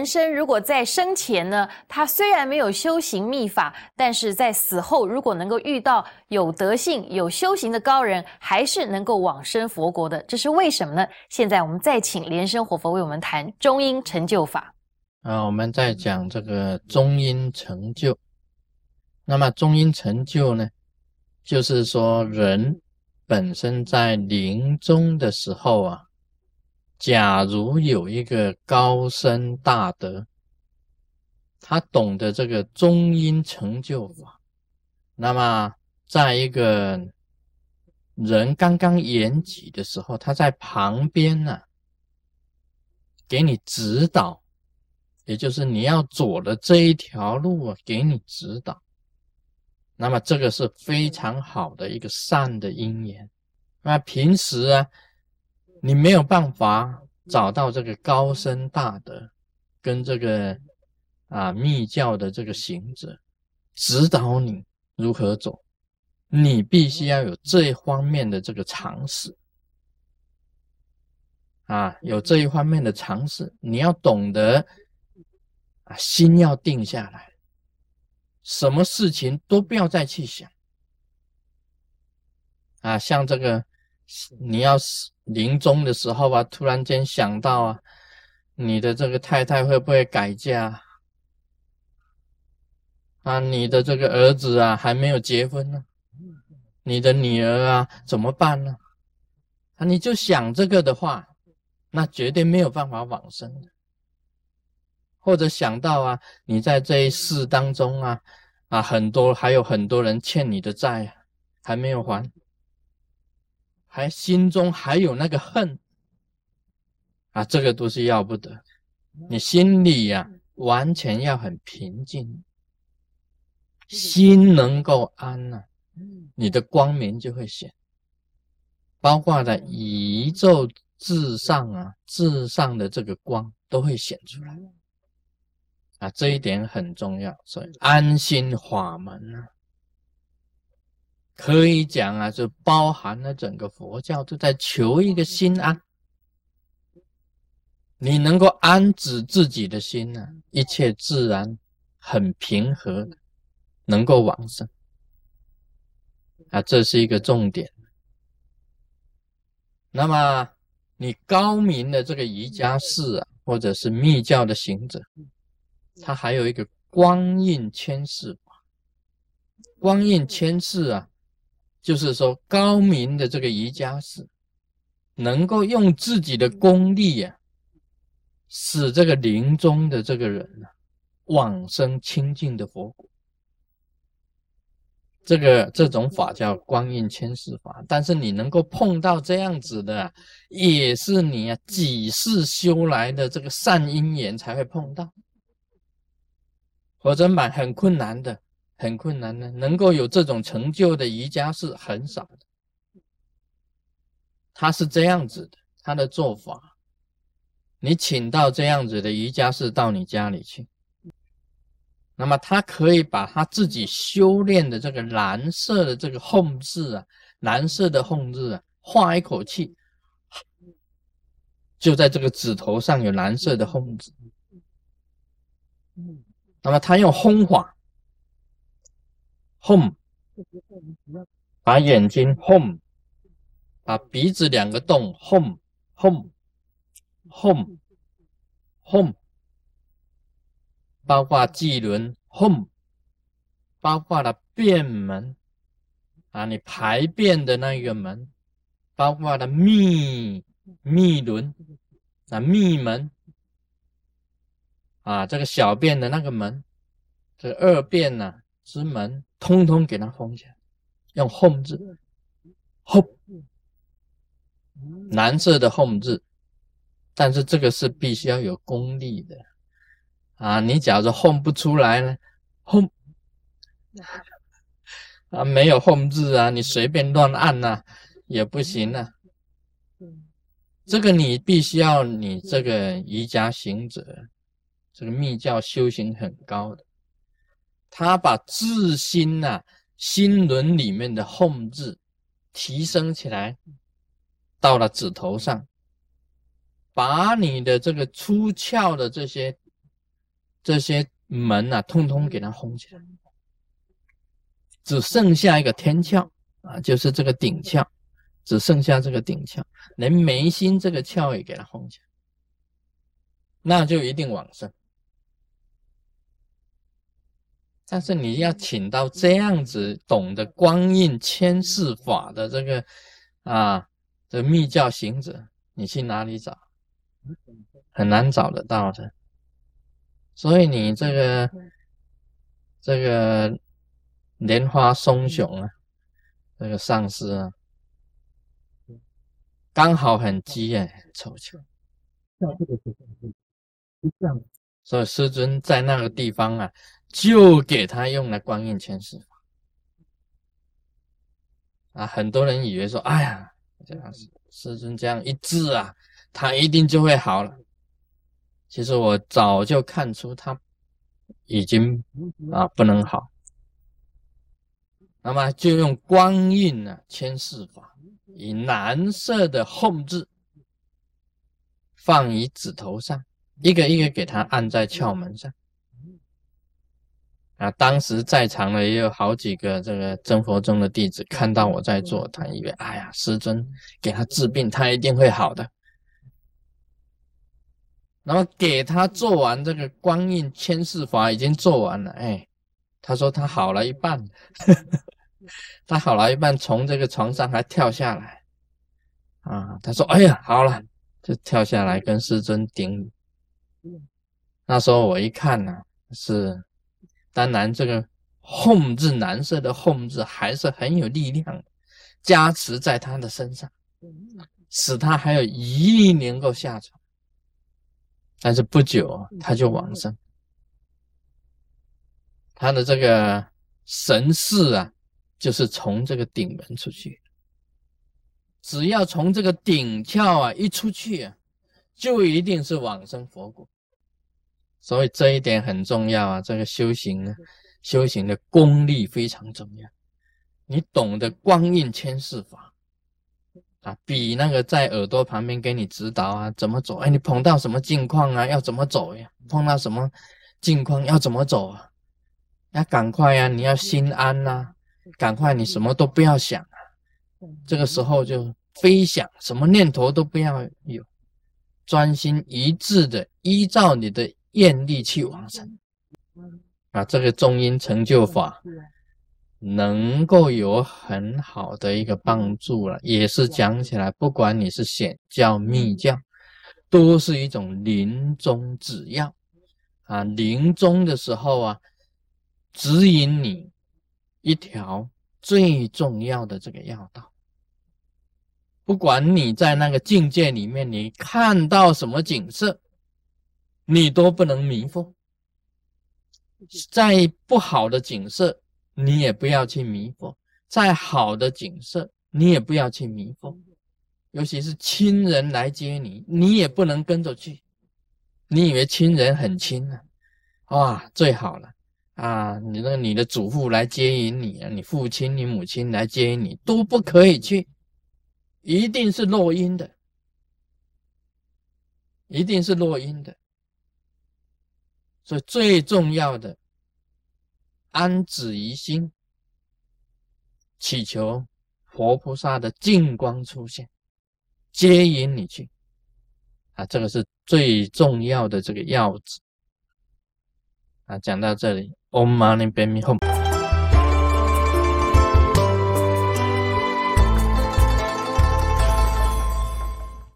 人生如果在生前呢，他虽然没有修行秘法，但是在死后如果能够遇到有德性、有修行的高人，还是能够往生佛国的。这是为什么呢？现在我们再请莲生活佛为我们谈中阴成就法。啊，我们在讲这个中阴成就。那么中阴成就呢，就是说人本身在临终的时候啊。假如有一个高深大德，他懂得这个中阴成就法，那么在一个人刚刚延吉的时候，他在旁边呢，给你指导，也就是你要走的这一条路啊，给你指导。那么这个是非常好的一个善的因缘。那平时啊。你没有办法找到这个高深大德，跟这个啊密教的这个行者指导你如何走，你必须要有这一方面的这个常识。啊，有这一方面的常识，你要懂得啊，心要定下来，什么事情都不要再去想。啊，像这个你要是。临终的时候啊，突然间想到啊，你的这个太太会不会改嫁？啊，你的这个儿子啊还没有结婚呢，你的女儿啊怎么办呢？啊，你就想这个的话，那绝对没有办法往生的。或者想到啊，你在这一世当中啊，啊，很多还有很多人欠你的债还没有还。还心中还有那个恨啊，这个都是要不得。你心里呀，完全要很平静，心能够安呐，你的光明就会显。包括在宇宙至上啊，至上的这个光都会显出来啊，这一点很重要。所以安心法门呢。可以讲啊，就包含了整个佛教都在求一个心安。你能够安止自己的心呢，一切自然很平和，能够往生啊，这是一个重点。那么你高明的这个瑜伽士啊，或者是密教的行者，他还有一个光印千示，光印千示啊。就是说，高明的这个瑜伽士，能够用自己的功力呀，使这个临终的这个人呢，往生清净的佛果。这个这种法叫光印千世法，但是你能够碰到这样子的，也是你啊几世修来的这个善因缘才会碰到，否则蛮很困难的。很困难的，能够有这种成就的瑜伽是很少的。他是这样子的，他的做法，你请到这样子的瑜伽士到你家里去，那么他可以把他自己修炼的这个蓝色的这个控制啊，蓝色的控制啊，画一口气，就在这个指头上有蓝色的控制。那么他用轰法。home，把眼睛 home，把鼻子两个洞 home，home，home，home，包括气轮 home，包括了便门啊，你排便的那个门，包括了密密轮啊，密门啊，这个小便的那个门，这二便呢之门。通通给它封起来，用 home 字，home，蓝色的 home 字，但是这个是必须要有功力的啊！你假如 home 不出来呢，home 啊没有 home 字啊，你随便乱按呐也不行啊。这个你必须要你这个瑜伽行者，这个密教修行很高的。他把自心呐，心轮里面的控制提升起来，到了指头上，把你的这个出窍的这些这些门啊，通通给它轰起来，只剩下一个天窍啊，就是这个顶窍，只剩下这个顶窍，连眉心这个窍也给它轰起来，那就一定往生。但是你要请到这样子懂得光印千世法的这个啊，的密教行者，你去哪里找？很难找得到的。所以你这个这个莲花松雄啊，这个上师啊，刚好很机哎，凑巧。所以师尊在那个地方啊。就给他用了光印千世法啊！很多人以为说：“哎呀，这样师尊这样一治啊，他一定就会好了。”其实我早就看出他已经啊不能好，那么就用光印呢千世法，以蓝色的红字放于指头上，一个一个给他按在窍门上。啊，当时在场的也有好几个这个真佛宗的弟子，看到我在做，他以为，哎呀，师尊给他治病，他一定会好的。然后给他做完这个光印千世法，已经做完了，哎，他说他好了一半，他好了一半，从这个床上还跳下来，啊，他说，哎呀，好了，就跳下来跟师尊顶礼。那时候我一看呢，是。当然，这个“哄”字，蓝色的“哄”字还是很有力量，加持在他的身上，使他还有一力能够下床。但是不久他就往生，他的这个神识啊，就是从这个顶门出去，只要从这个顶窍啊一出去，就一定是往生佛果。所以这一点很重要啊！这个修行呢，修行的功力非常重要。你懂得光印千世法啊，比那个在耳朵旁边给你指导啊，怎么走？哎，你碰到什么境况啊，要怎么走呀？碰到什么境况要怎么走啊？要赶快呀！你要心安呐，赶快，你什么都不要想啊。这个时候就飞想，什么念头都不要有，专心一致的依照你的。愿力去往生啊，这个中阴成就法能够有很好的一个帮助了。也是讲起来，不管你是显教、密教，都是一种临终指药啊。临终的时候啊，指引你一条最重要的这个要道。不管你在那个境界里面，你看到什么景色。你都不能迷惑，再不好的景色，你也不要去迷惑；再好的景色，你也不要去迷惑。尤其是亲人来接你，你也不能跟着去。你以为亲人很亲呢？哇，最好了啊！你那你的祖父来接引你啊，你父亲、你母亲来接引你，都不可以去，一定是落阴的，一定是落阴的。所以最重要的，安止于心，祈求佛菩萨的净光出现，接引你去，啊，这个是最重要的这个要旨。啊，讲到这里，Om Mani Padme Hum。